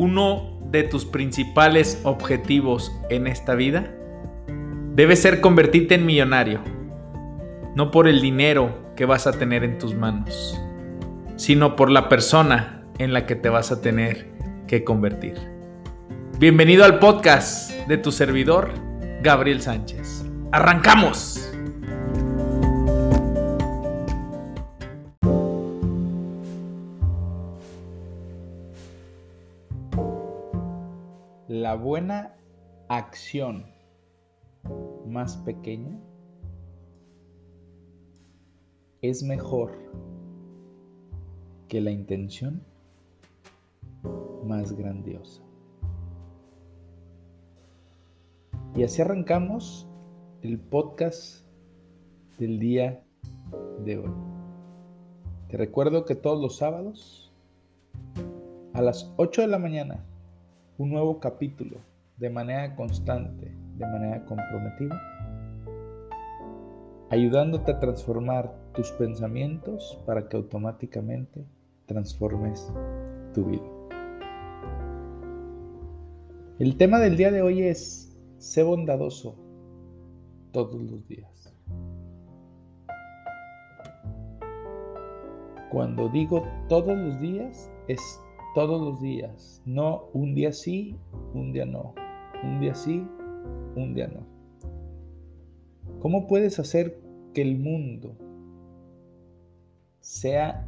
uno de tus principales objetivos en esta vida debe ser convertirte en millonario, no por el dinero que vas a tener en tus manos, sino por la persona en la que te vas a tener que convertir. Bienvenido al podcast de tu servidor, Gabriel Sánchez. ¡Arrancamos! La buena acción más pequeña es mejor que la intención más grandiosa. Y así arrancamos el podcast del día de hoy. Te recuerdo que todos los sábados a las 8 de la mañana un nuevo capítulo de manera constante, de manera comprometida, ayudándote a transformar tus pensamientos para que automáticamente transformes tu vida. El tema del día de hoy es, sé bondadoso todos los días. Cuando digo todos los días, es todos los días, no un día sí, un día no, un día sí, un día no. ¿Cómo puedes hacer que el mundo sea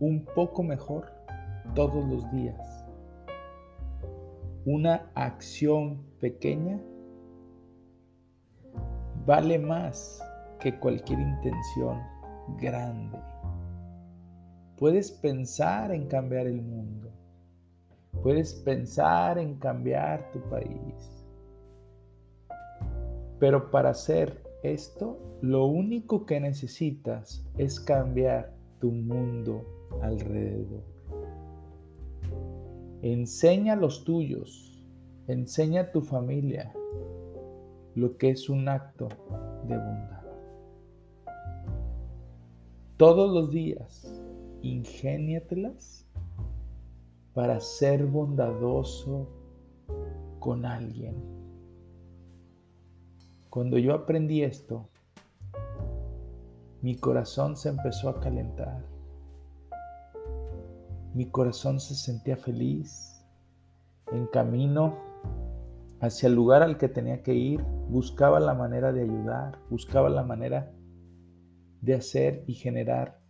un poco mejor todos los días? Una acción pequeña vale más que cualquier intención grande. Puedes pensar en cambiar el mundo. Puedes pensar en cambiar tu país. Pero para hacer esto, lo único que necesitas es cambiar tu mundo alrededor. Enseña a los tuyos, enseña a tu familia lo que es un acto de bondad. Todos los días, ingéniatelas para ser bondadoso con alguien. Cuando yo aprendí esto, mi corazón se empezó a calentar. Mi corazón se sentía feliz. En camino hacia el lugar al que tenía que ir, buscaba la manera de ayudar, buscaba la manera de hacer y generar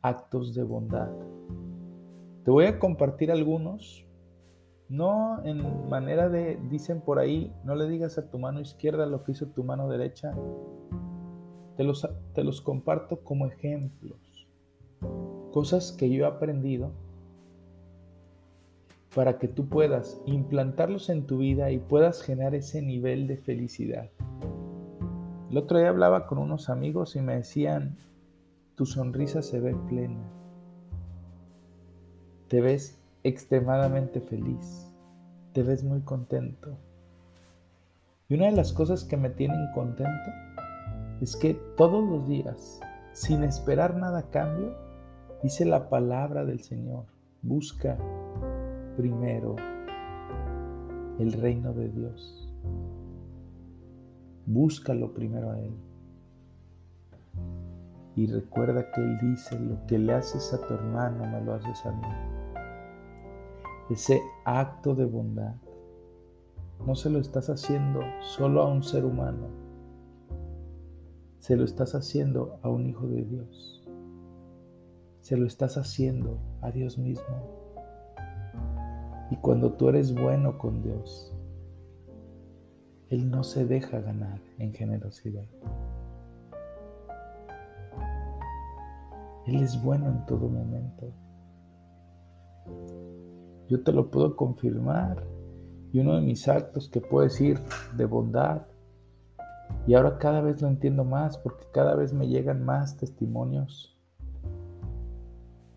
actos de bondad. Te voy a compartir algunos, no en manera de, dicen por ahí, no le digas a tu mano izquierda lo que hizo tu mano derecha. Te los, te los comparto como ejemplos, cosas que yo he aprendido para que tú puedas implantarlos en tu vida y puedas generar ese nivel de felicidad. El otro día hablaba con unos amigos y me decían, tu sonrisa se ve plena te ves extremadamente feliz, te ves muy contento. Y una de las cosas que me tienen contento es que todos los días, sin esperar nada a cambio, dice la palabra del Señor, busca primero el reino de Dios. Búscalo primero a Él. Y recuerda que Él dice, lo que le haces a tu hermano, me lo haces a mí ese acto de bondad, no se lo estás haciendo solo a un ser humano, se lo estás haciendo a un hijo de Dios, se lo estás haciendo a Dios mismo. Y cuando tú eres bueno con Dios, Él no se deja ganar en generosidad. Él es bueno en todo momento. Yo te lo puedo confirmar. Y uno de mis actos que puedo decir de bondad, y ahora cada vez lo entiendo más porque cada vez me llegan más testimonios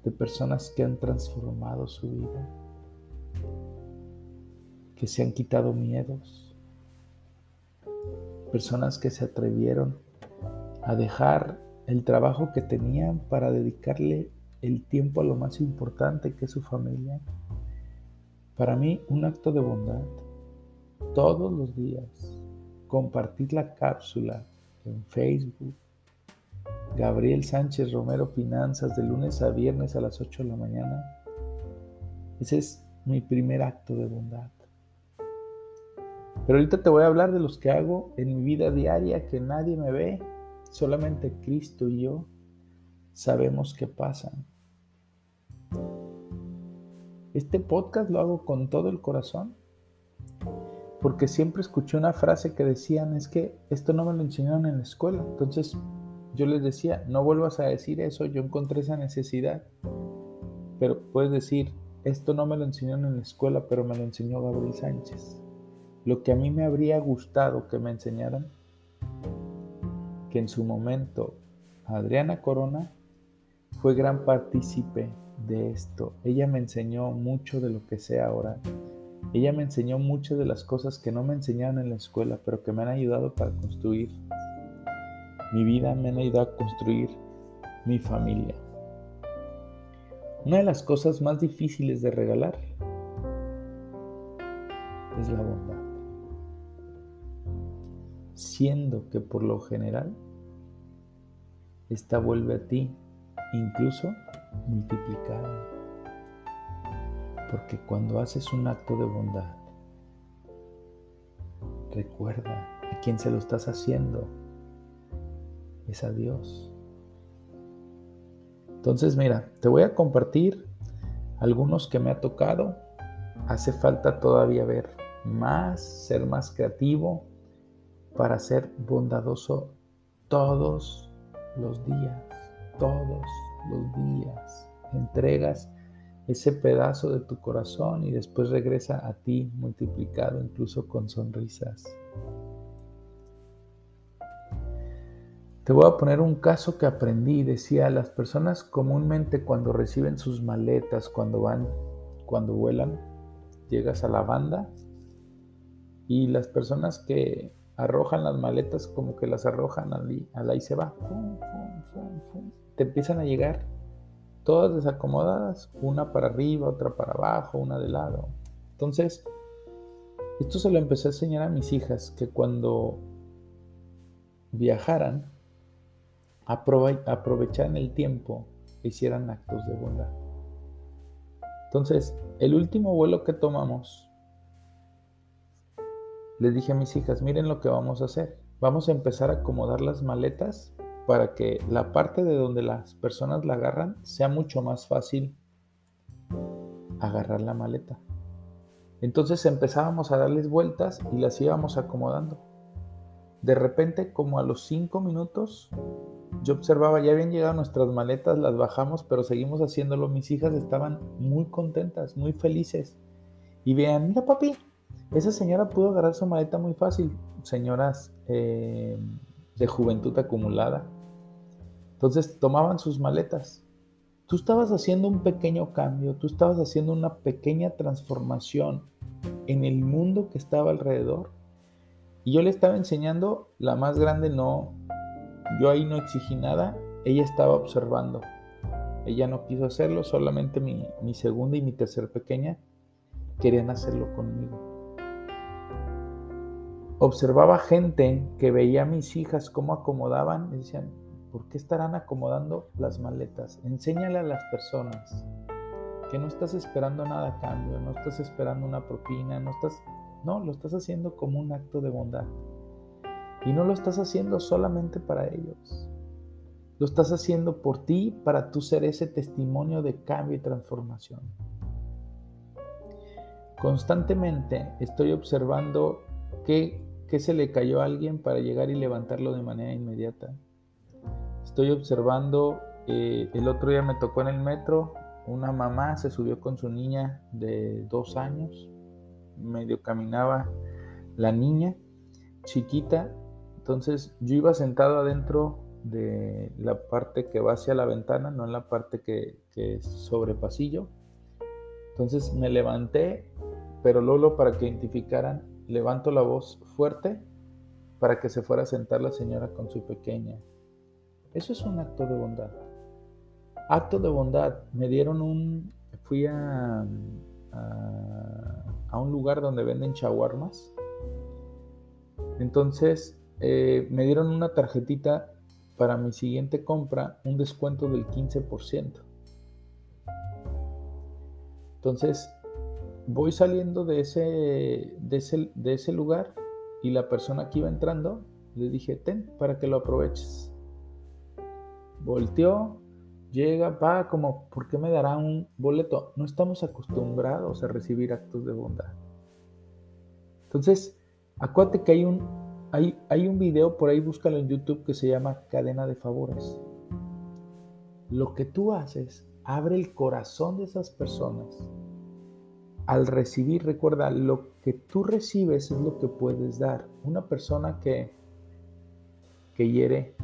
de personas que han transformado su vida, que se han quitado miedos, personas que se atrevieron a dejar el trabajo que tenían para dedicarle el tiempo a lo más importante que es su familia Para mí, un acto de bondad, todos los días, compartir la cápsula en Facebook, Gabriel Sánchez Romero Finanzas de lunes a viernes a las 8 de la mañana. Ese es mi primer acto de bondad. Pero ahorita te voy a hablar de los que hago en mi vida diaria que nadie me ve, solamente Cristo y yo sabemos que pasan. Este podcast lo hago con todo el corazón, porque siempre escuché una frase que decían, es que esto no me lo enseñaron en la escuela. Entonces yo les decía, no vuelvas a decir eso, yo encontré esa necesidad. Pero puedes decir, esto no me lo enseñaron en la escuela, pero me lo enseñó Gabriel Sánchez. Lo que a mí me habría gustado que me enseñaran, que en su momento Adriana Corona fue gran partícipe de esto. Ella me enseñó mucho de lo que sé ahora. Ella me enseñó muchas de las cosas que no me enseñaron en la escuela, pero que me han ayudado para construir mi vida, me han ayudado a construir mi familia. Una de las cosas más difíciles de regalar es la bondad. Siendo que por lo general esta vuelve a ti incluso multiplicada. Porque cuando haces un acto de bondad, recuerda a quién se lo estás haciendo. Es a Dios. Entonces, mira, te voy a compartir algunos que me ha tocado. Hace falta todavía ver más, ser más creativo para ser bondadoso todos los días, todos los días. Entregas ese pedazo de tu corazón y después regresa a ti multiplicado incluso con sonrisas. Te voy a poner un caso que aprendí. Decía, las personas comúnmente cuando reciben sus maletas, cuando van, cuando vuelan, llegas a la banda y las personas que arrojan las maletas como que las arrojan al, ahí se va te empiezan a llegar todas desacomodadas, una para arriba, otra para abajo, una de lado. Entonces, esto se lo empecé a enseñar a mis hijas, que cuando viajaran, aprovecharan el tiempo e hicieran actos de bondad. Entonces, el último vuelo que tomamos, les dije a mis hijas, miren lo que vamos a hacer. Vamos a empezar a acomodar las maletas para que la parte de donde las personas la agarran sea mucho más fácil agarrar la maleta. Entonces empezábamos a darles vueltas y las íbamos acomodando. De repente, como a los cinco minutos, yo observaba, ya habían llegado nuestras maletas, las bajamos, pero seguimos haciéndolo. Mis hijas estaban muy contentas, muy felices. Y vean, mira papi, esa señora pudo agarrar su maleta muy fácil. Señoras, eh, de juventud acumulada. Entonces tomaban sus maletas. Tú estabas haciendo un pequeño cambio, tú estabas haciendo una pequeña transformación en el mundo que estaba alrededor. Y yo le estaba enseñando, la más grande no, yo ahí no exigí nada, ella estaba observando. Ella no quiso hacerlo, solamente mi, mi segunda y mi tercer pequeña querían hacerlo conmigo observaba gente que veía a mis hijas cómo acomodaban y decían, ¿por qué estarán acomodando las maletas? Enséñale a las personas que no estás esperando nada a cambio, no estás esperando una propina, no estás, no, lo estás haciendo como un acto de bondad. Y no lo estás haciendo solamente para ellos. Lo estás haciendo por ti, para tú ser ese testimonio de cambio y transformación. Constantemente estoy observando que ¿Qué se le cayó a alguien para llegar y levantarlo de manera inmediata? Estoy observando, eh, el otro día me tocó en el metro, una mamá se subió con su niña de dos años, medio caminaba la niña, chiquita, entonces yo iba sentado adentro de la parte que va hacia la ventana, no en la parte que, que es sobre pasillo. Entonces me levanté, pero Lolo para que identificaran levanto la voz fuerte para que se fuera a sentar la señora con su pequeña. Eso es un acto de bondad. Acto de bondad. Me dieron un... Fui a, a un lugar donde venden chaguarmas. Entonces eh, me dieron una tarjetita para mi siguiente compra, un descuento del 15%. Entonces voy saliendo de ese, de ese, de ese lugar y la persona que iba entrando le dije, ten para que lo aproveches. Volteó, llega, va como, ¿por qué me dará un boleto? No estamos acostumbrados a recibir actos de bondad. Entonces, acuérdate que hay un, hay, hay un video por ahí, búscalo en YouTube, que se llama Cadena de Favores. Lo que tú haces abre el corazón de esas personas. Al recibir, recuerda, lo que tú recibes es lo que puedes dar. Una persona que, que hiere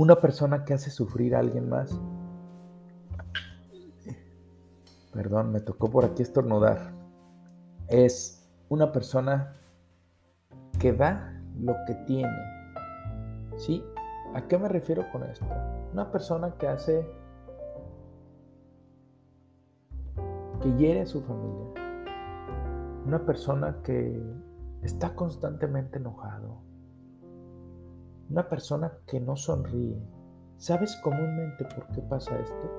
Una persona que hace sufrir a alguien más. Perdón, me tocó por aquí estornudar. Es una persona que da lo que tiene. ¿Sí? ¿A qué me refiero con esto? Una persona que hace que hiere a su familia. Una persona que está constantemente enojado una persona que no sonríe. ¿Sabes comúnmente por qué pasa esto?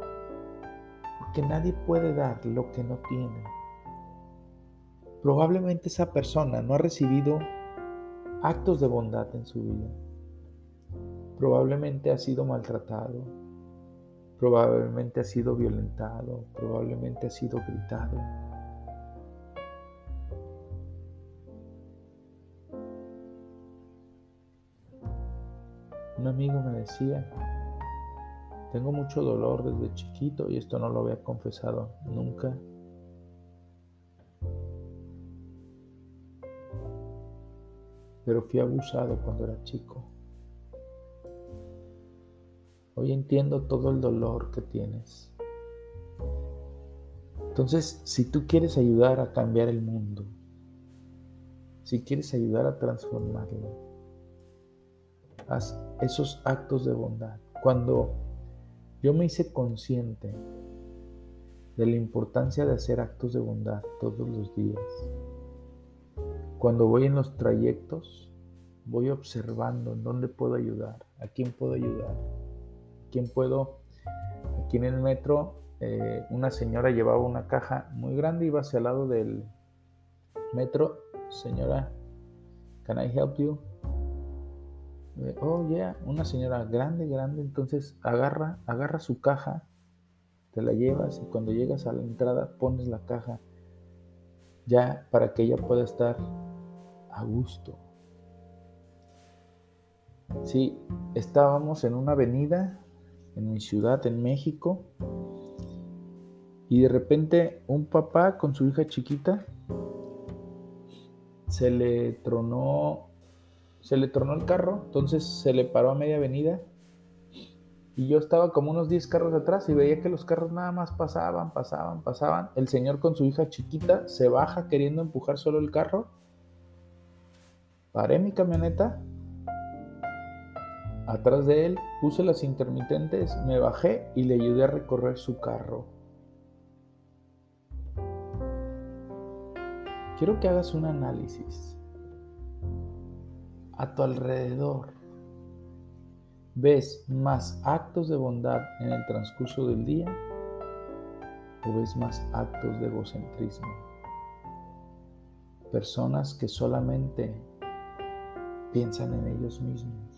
Porque nadie puede dar lo que no tiene. Probablemente esa persona no ha recibido actos de bondad en su vida. Probablemente ha sido maltratado. Probablemente ha sido violentado. Probablemente ha sido gritado Un amigo me decía, tengo mucho dolor desde chiquito y esto no lo había confesado nunca. Pero fui abusado cuando era chico. Hoy entiendo todo el dolor que tienes. Entonces, si tú quieres ayudar a cambiar el mundo, si quieres ayudar a transformarlo, haz esos actos de bondad. Cuando yo me hice consciente de la importancia de hacer actos de bondad todos los días, cuando voy en los trayectos, voy observando en dónde puedo ayudar, a quién puedo ayudar, quién puedo. Aquí en el metro, eh, una señora llevaba una caja muy grande, iba hacia el lado del metro. Señora, can I help you? oh yeah, una señora grande, grande, entonces agarra, agarra su caja, te la llevas y cuando llegas a la entrada pones la caja ya para que ella pueda estar a gusto. Sí, estábamos en una avenida en mi ciudad, en México, y de repente un papá con su hija chiquita se le tronó se le tornó el carro, entonces se le paró a media avenida y yo estaba como unos 10 carros atrás y veía que los carros nada más pasaban, pasaban, pasaban. El señor con su hija chiquita se baja queriendo empujar solo el carro. Paré mi camioneta. Atrás de él puse las intermitentes, me bajé y le ayudé a recorrer su carro. Quiero que hagas un análisis a tu alrededor ves más actos de bondad en el transcurso del día o ves más actos de egocentrismo? Personas que solamente piensan en ellos mismos.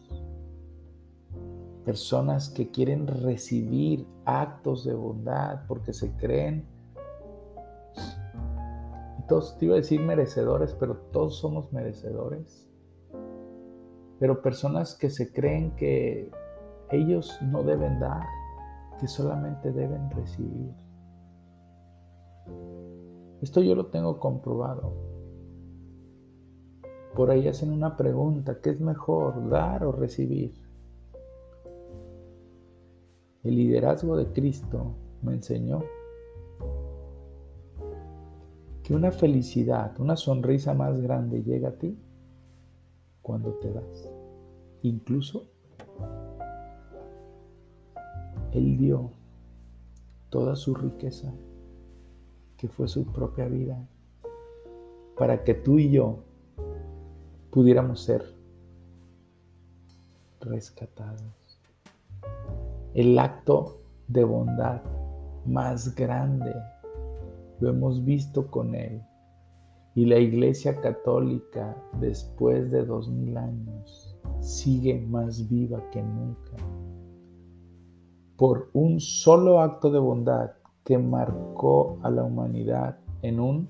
Personas que quieren recibir actos de bondad porque se creen, todos te iba a decir merecedores, pero todos somos merecedores pero personas que se creen que ellos no deben dar, que solamente deben recibir. Esto yo lo tengo comprobado. Por ahí hacen una pregunta, ¿qué es mejor, dar o recibir? El liderazgo de Cristo me enseñó que una felicidad, una sonrisa más grande llega a ti cuando te das. Incluso Él dio toda su riqueza que fue su propia vida, para que tú y yo pudiéramos ser rescatados. El acto de bondad más grande lo hemos visto con Él. Y la Iglesia Católica, después de dos mil años, sigue más viva que nunca. Por un solo acto de bondad que marcó a la humanidad en un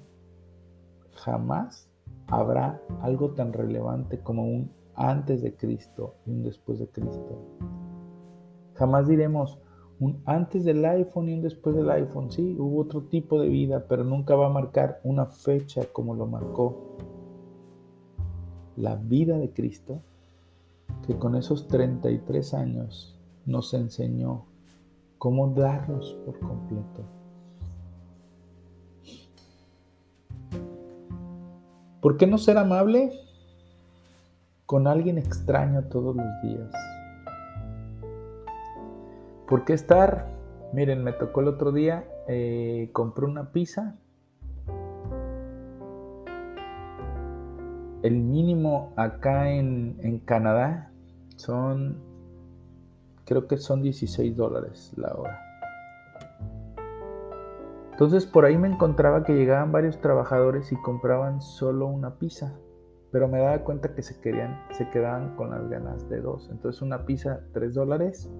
jamás habrá algo tan relevante como un antes de Cristo y un después de Cristo. Jamás diremos un antes del iPhone y un después del iPhone. Sí, hubo otro tipo de vida, pero nunca va a marcar una fecha como lo marcó la vida de Cristo, que con esos 33 años nos enseñó cómo darnos por completo. ¿Por qué no ser amable con alguien extraño todos los días? ¿Por qué estar? Miren, me tocó el otro día, eh, compré una pizza. El mínimo acá en, en Canadá son, creo que son 16 dólares la hora. Entonces por ahí me encontraba que llegaban varios trabajadores y compraban solo una pizza, pero me daba cuenta que se querían, se quedaban con las ganas de dos. Entonces una pizza 3 dólares,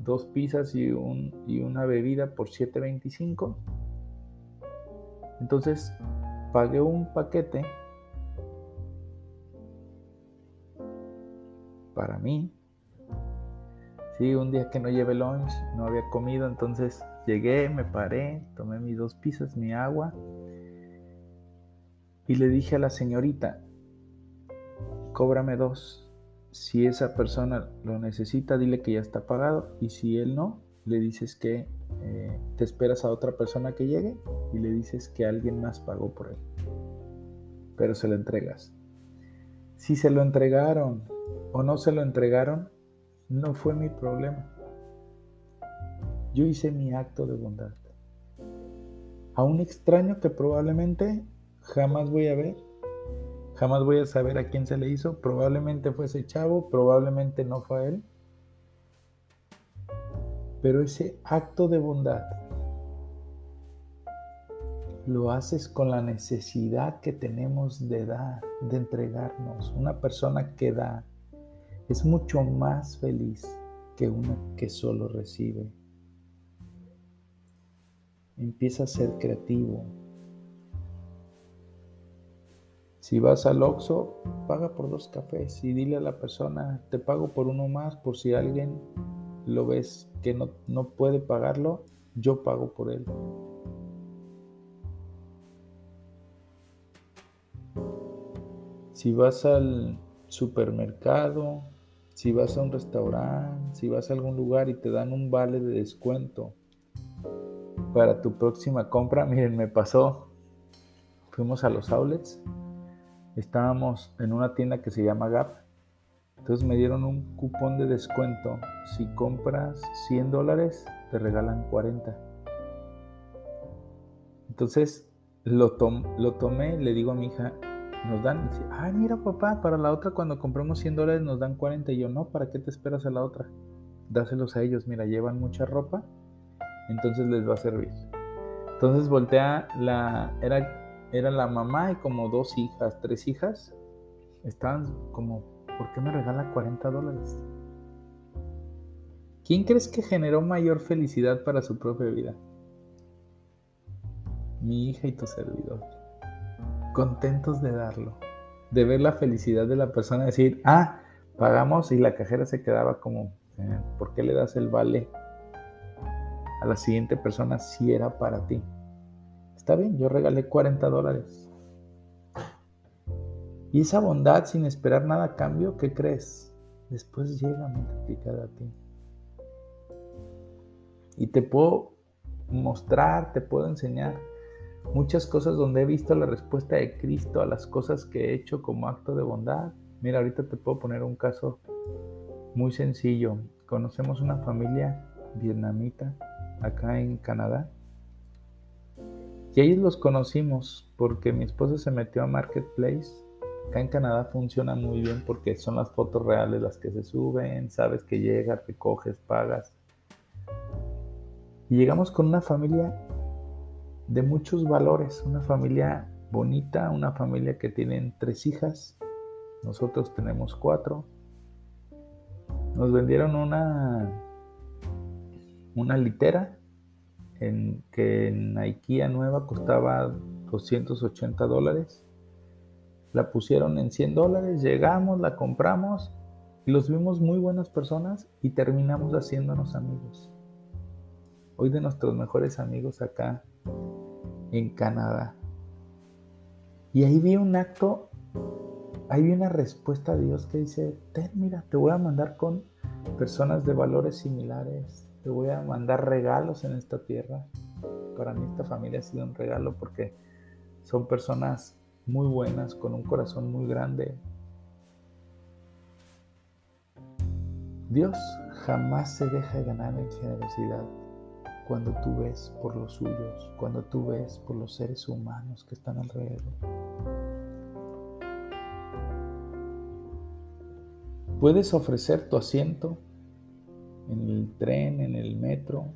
dos pizzas y, un, y una bebida por 7.25. Entonces pagué un paquete para mí. Sí, un día que no llevé lunch, no había comido, entonces Llegué, me paré, tomé mis dos pizzas, mi agua y le dije a la señorita, cóbrame dos. Si esa persona lo necesita, dile que ya está pagado y si él no, le dices que eh, te esperas a otra persona que llegue y le dices que alguien más pagó por él. Pero se lo entregas. Si se lo entregaron o no se lo entregaron, no fue mi problema. Yo hice mi acto de bondad. A un extraño que probablemente jamás voy a ver, jamás voy a saber a quién se le hizo, probablemente fue ese chavo, probablemente no fue él. Pero ese acto de bondad lo haces con la necesidad que tenemos de dar, de entregarnos. Una persona que da es mucho más feliz que una que solo recibe. Empieza a ser creativo. Si vas al Oxxo, paga por dos cafés y dile a la persona, te pago por uno más por si alguien lo ves que no, no puede pagarlo, yo pago por él. Si vas al supermercado, si vas a un restaurante, si vas a algún lugar y te dan un vale de descuento para tu próxima compra. Miren, me pasó. Fuimos a los outlets. Estábamos en una tienda que se llama Gap. Entonces me dieron un cupón de descuento. Si compras 100 dólares, te regalan 40. Entonces lo, lo tomé, le digo a mi hija, nos dan, dice, ay mira papá, para la otra cuando compramos 100 dólares nos dan 40. Y yo, no, ¿para qué te esperas a la otra? Dáselos a ellos, mira, llevan mucha ropa entonces les va a servir. Entonces voltea la, era, era la mamá y como dos hijas, tres hijas, estaban como, ¿por qué me regala 40 dólares? ¿Quién crees que generó mayor felicidad para su propia vida? Mi hija y tu servidor. Contentos de darlo. De ver la felicidad de la persona, decir, ah, pagamos y la cajera se quedaba como, eh, ¿por qué le das el vale a la siguiente persona si era para ti. Está bien, yo regalé 40 dólares. Y esa bondad sin esperar nada a cambio, ¿qué crees? Después llega a multiplicar a ti. Y te puedo mostrar, te puedo enseñar muchas cosas donde he visto la respuesta de Cristo a las cosas que he hecho como acto de bondad. Mira, ahorita te puedo poner un caso muy sencillo. Conocemos una familia vietnamita acá en Canadá. Y ellos los conocimos porque mi esposa se metió a Marketplace. Acá en Canadá funciona muy bien porque son las fotos reales las que se suben, sabes que llegas, recoges, pagas. Y llegamos con una familia de muchos valores, una familia bonita, una familia que tienen tres hijas, nosotros tenemos cuatro. Nos vendieron una, una litera en, que en IKEA nueva costaba 280 dólares. La pusieron en 100 dólares, llegamos, la compramos y los vimos muy buenas personas y terminamos haciéndonos amigos. Hoy de nuestros mejores amigos acá en Canadá. Y ahí vi un acto, ahí vi una respuesta a Dios que dice, ten, mira, te voy a mandar con personas de valores similares, te voy a mandar regalos en esta tierra. Para mí esta familia ha sido un regalo porque son personas muy buenas, con un corazón muy grande. Dios jamás se deja ganar en generosidad cuando tú ves por los suyos, cuando tú ves por los seres humanos que están alrededor. Puedes ofrecer tu asiento en el tren, en el metro.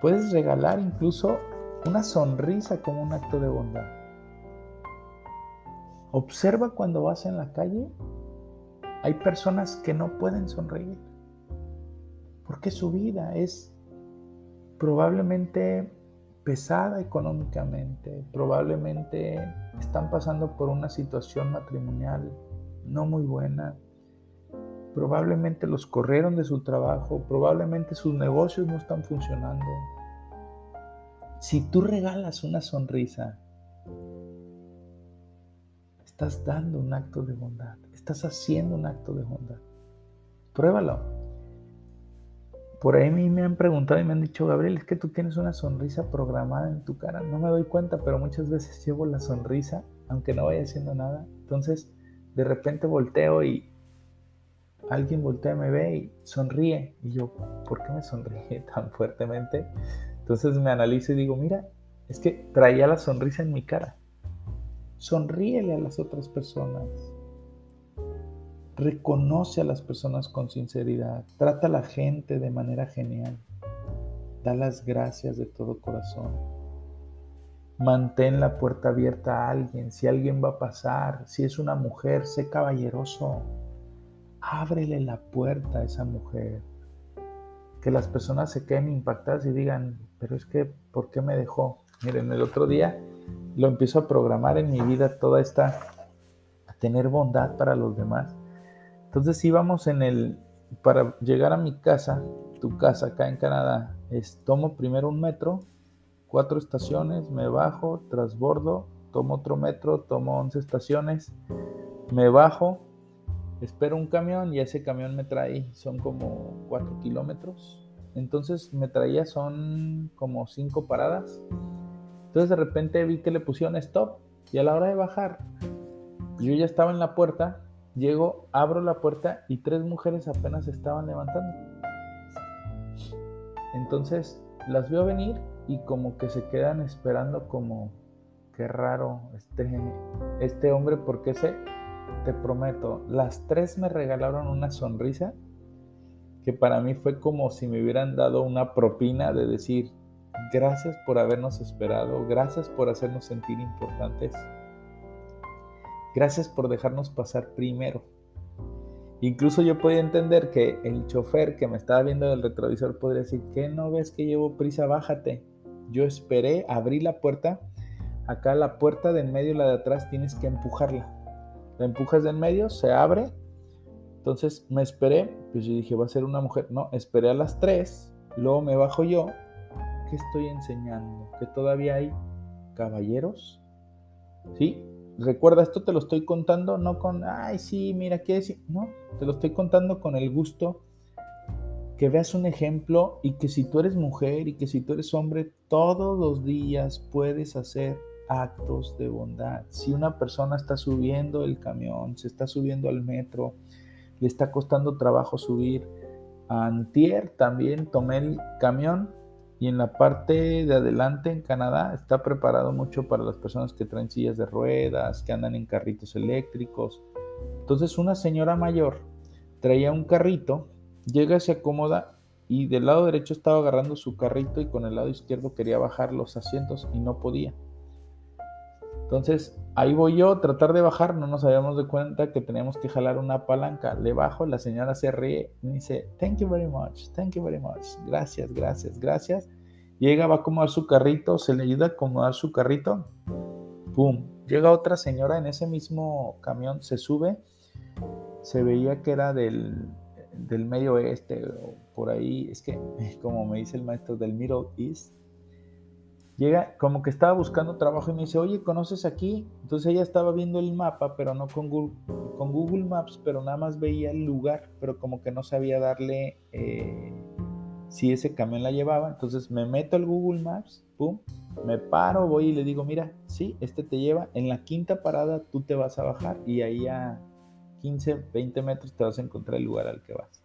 Puedes regalar incluso una sonrisa como un acto de bondad. Observa cuando vas en la calle, hay personas que no pueden sonreír, porque su vida es probablemente pesada económicamente, probablemente están pasando por una situación matrimonial no muy buena, probablemente los corrieron de su trabajo, probablemente sus negocios no están funcionando. Si tú regalas una sonrisa, estás dando un acto de bondad, estás haciendo un acto de bondad. Pruébalo. Por ahí me han preguntado y me han dicho, Gabriel, es que tú tienes una sonrisa programada en tu cara. No me doy cuenta, pero muchas veces llevo la sonrisa, aunque no vaya haciendo nada. Entonces, de repente volteo y alguien voltea, me ve y sonríe. Y yo, ¿por qué me sonríe tan fuertemente? Entonces me analizo y digo, mira, es que traía la sonrisa en mi cara. Sonríele a las otras personas. Reconoce a las personas con sinceridad. Trata a la gente de manera genial. Da las gracias de todo corazón. Mantén la puerta abierta a alguien. Si alguien va a pasar, si es una mujer, sé caballeroso. Ábrele la puerta a esa mujer. Que las personas se queden impactadas y digan, pero es que, ¿por qué me dejó? Miren, el otro día lo empiezo a programar en mi vida toda esta, a tener bondad para los demás. Entonces íbamos en el, para llegar a mi casa, tu casa acá en Canadá, es tomo primero un metro, cuatro estaciones, me bajo, transbordo, tomo otro metro, tomo 11 estaciones, me bajo, espero un camión y ese camión me trae, son como 4 kilómetros. Entonces me traía, son como 5 paradas. Entonces de repente vi que le pusieron stop y a la hora de bajar, yo ya estaba en la puerta Llego, abro la puerta y tres mujeres apenas estaban levantando. Entonces las veo venir y como que se quedan esperando como, qué raro, este, este hombre, porque sé, te prometo, las tres me regalaron una sonrisa que para mí fue como si me hubieran dado una propina de decir, gracias por habernos esperado, gracias por hacernos sentir importantes. Gracias por dejarnos pasar primero. Incluso yo podía entender que el chofer que me estaba viendo del retrovisor podría decir, ¿qué no ves que llevo prisa? Bájate. Yo esperé, abrí la puerta. Acá la puerta de en medio, la de atrás, tienes que empujarla. La empujas de en medio, se abre. Entonces me esperé, pues yo dije, va a ser una mujer. No, esperé a las tres, luego me bajo yo. ¿Qué estoy enseñando? Que todavía hay caballeros. ¿Sí? Recuerda, esto te lo estoy contando no con, ay, sí, mira, ¿qué decir? No, te lo estoy contando con el gusto que veas un ejemplo y que si tú eres mujer y que si tú eres hombre, todos los días puedes hacer actos de bondad. Si una persona está subiendo el camión, se está subiendo al metro, le está costando trabajo subir, antier también tomé el camión y en la parte de adelante en Canadá está preparado mucho para las personas que traen sillas de ruedas, que andan en carritos eléctricos. Entonces una señora mayor traía un carrito, llega, se acomoda y del lado derecho estaba agarrando su carrito y con el lado izquierdo quería bajar los asientos y no podía. Entonces ahí voy yo tratar de bajar, no nos habíamos de cuenta que teníamos que jalar una palanca. Le bajo, la señora se ríe y dice, thank you very much, thank you very much, gracias, gracias, gracias. Llega, va a acomodar su carrito, se le ayuda a acomodar su carrito, ¡pum! Llega otra señora en ese mismo camión, se sube, se veía que era del, del medio oeste por ahí, es que como me dice el maestro del Middle East, llega como que estaba buscando trabajo y me dice, oye, ¿conoces aquí? Entonces ella estaba viendo el mapa, pero no con Google, Maps, pero nada más veía el lugar, pero como que no sabía darle eh, si ese camión la llevaba. Entonces me meto al Google Maps, pum, me paro, voy y le digo, mira, sí, este te lleva, en la quinta parada tú te vas a bajar y ahí a 15, 20 metros te vas a encontrar el lugar al que vas.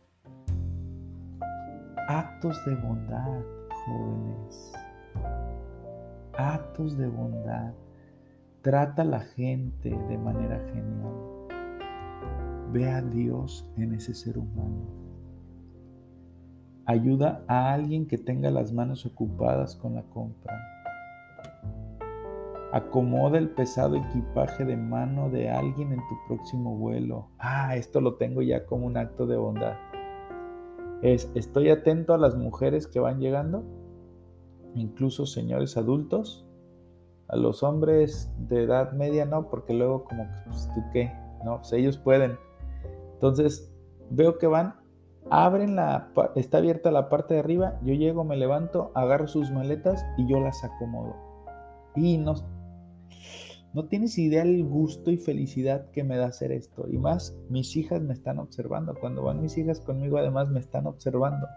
Actos de bondad, jóvenes actos de bondad. Trata a la gente de manera genial. Ve a Dios en ese ser humano. Ayuda a alguien que tenga las manos ocupadas con la compra. Acomoda el pesado equipaje de mano de alguien en tu próximo vuelo. Ah, esto lo tengo ya como un acto de bondad. Es, estoy atento a las mujeres que van llegando incluso señores adultos. A los hombres de edad media no, porque luego como pues tú qué, no, pues ellos pueden. Entonces veo que van, abren la, está abierta la parte de arriba, yo llego, me levanto, agarro sus maletas y yo las acomodo. Y no, no tienes idea el gusto y felicidad que me da hacer esto. Y más, mis hijas me están observando. Cuando van mis hijas conmigo, además me están observando.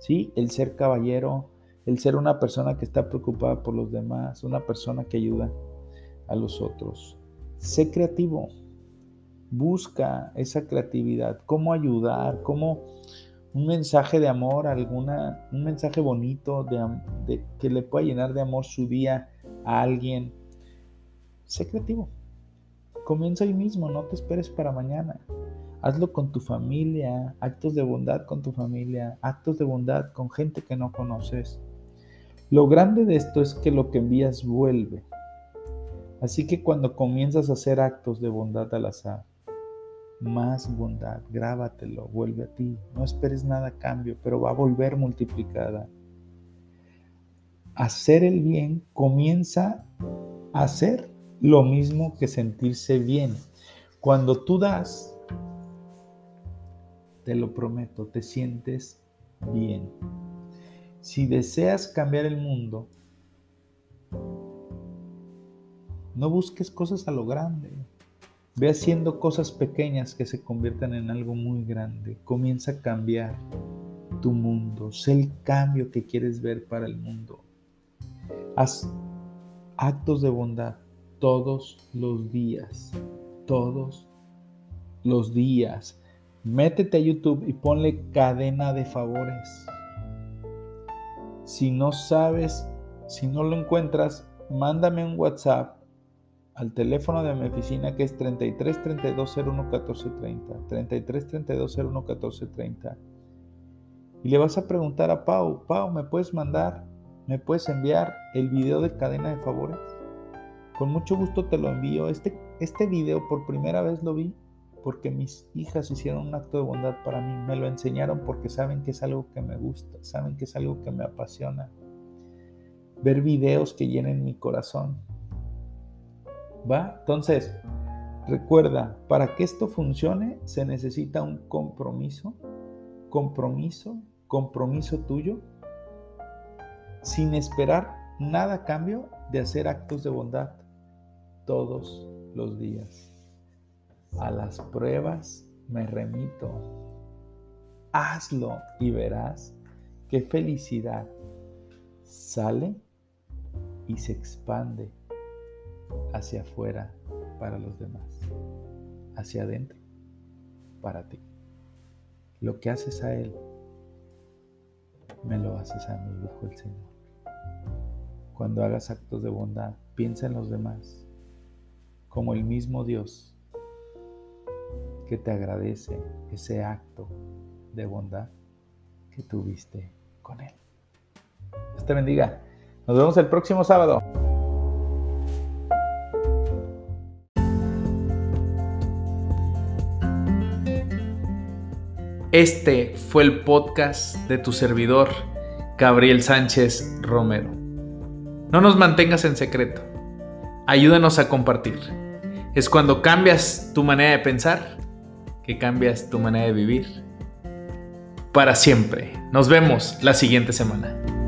¿Sí? El ser caballero, el ser una persona que está preocupada por los demás, una persona que ayuda a los otros. Sé creativo, busca esa creatividad, cómo ayudar, cómo un mensaje de amor, alguna, un mensaje bonito de, que le pueda llenar de amor su día a alguien. Sé creativo. Comienza hoy mismo, no te esperes para mañana. Hazlo con tu familia, actos de bondad con tu familia, actos de bondad con gente que no conoces. Lo grande de esto es que lo que envías vuelve. Así que cuando comienzas a hacer actos de bondad al azar, más bondad, grábatelo, vuelve a ti. No esperes nada a cambio, pero va a volver multiplicada. Hacer el bien comienza a hacer lo mismo que sentirse bien. Cuando tú das, te lo prometo, te sientes bien. Si deseas cambiar el mundo, no busques cosas a lo grande. Ve haciendo cosas pequeñas que se conviertan en algo muy grande. Comienza a cambiar tu mundo. Sé el cambio que quieres ver para el mundo. Haz actos de bondad todos los días. Todos los días. Métete a YouTube y ponle cadena de favores. Si no sabes, si no lo encuentras, mándame un WhatsApp al teléfono de mi oficina que es 33 32 01 14 30. 33 32 01 14 30. Y le vas a preguntar a Pau, Pau, ¿me puedes mandar, me puedes enviar el video de cadena de favores? Con mucho gusto te lo envío. Este, este video por primera vez lo vi porque mis hijas hicieron un acto de bondad para mí, me lo enseñaron porque saben que es algo que me gusta, saben que es algo que me apasiona. Ver videos que llenen mi corazón. ¿Va? Entonces, recuerda, para que esto funcione se necesita un compromiso, compromiso, compromiso tuyo, sin esperar nada a cambio de hacer actos de bondad todos los días. A las pruebas me remito. Hazlo y verás qué felicidad sale y se expande hacia afuera para los demás, hacia adentro para ti. Lo que haces a Él me lo haces a mí, dijo el Señor. Cuando hagas actos de bondad, piensa en los demás, como el mismo Dios que te agradece ese acto de bondad que tuviste con Él. Dios te bendiga. Nos vemos el próximo sábado. Este fue el podcast de tu servidor, Gabriel Sánchez Romero. No nos mantengas en secreto. Ayúdanos a compartir. Es cuando cambias tu manera de pensar que cambias tu manera de vivir. Para siempre. Nos vemos la siguiente semana.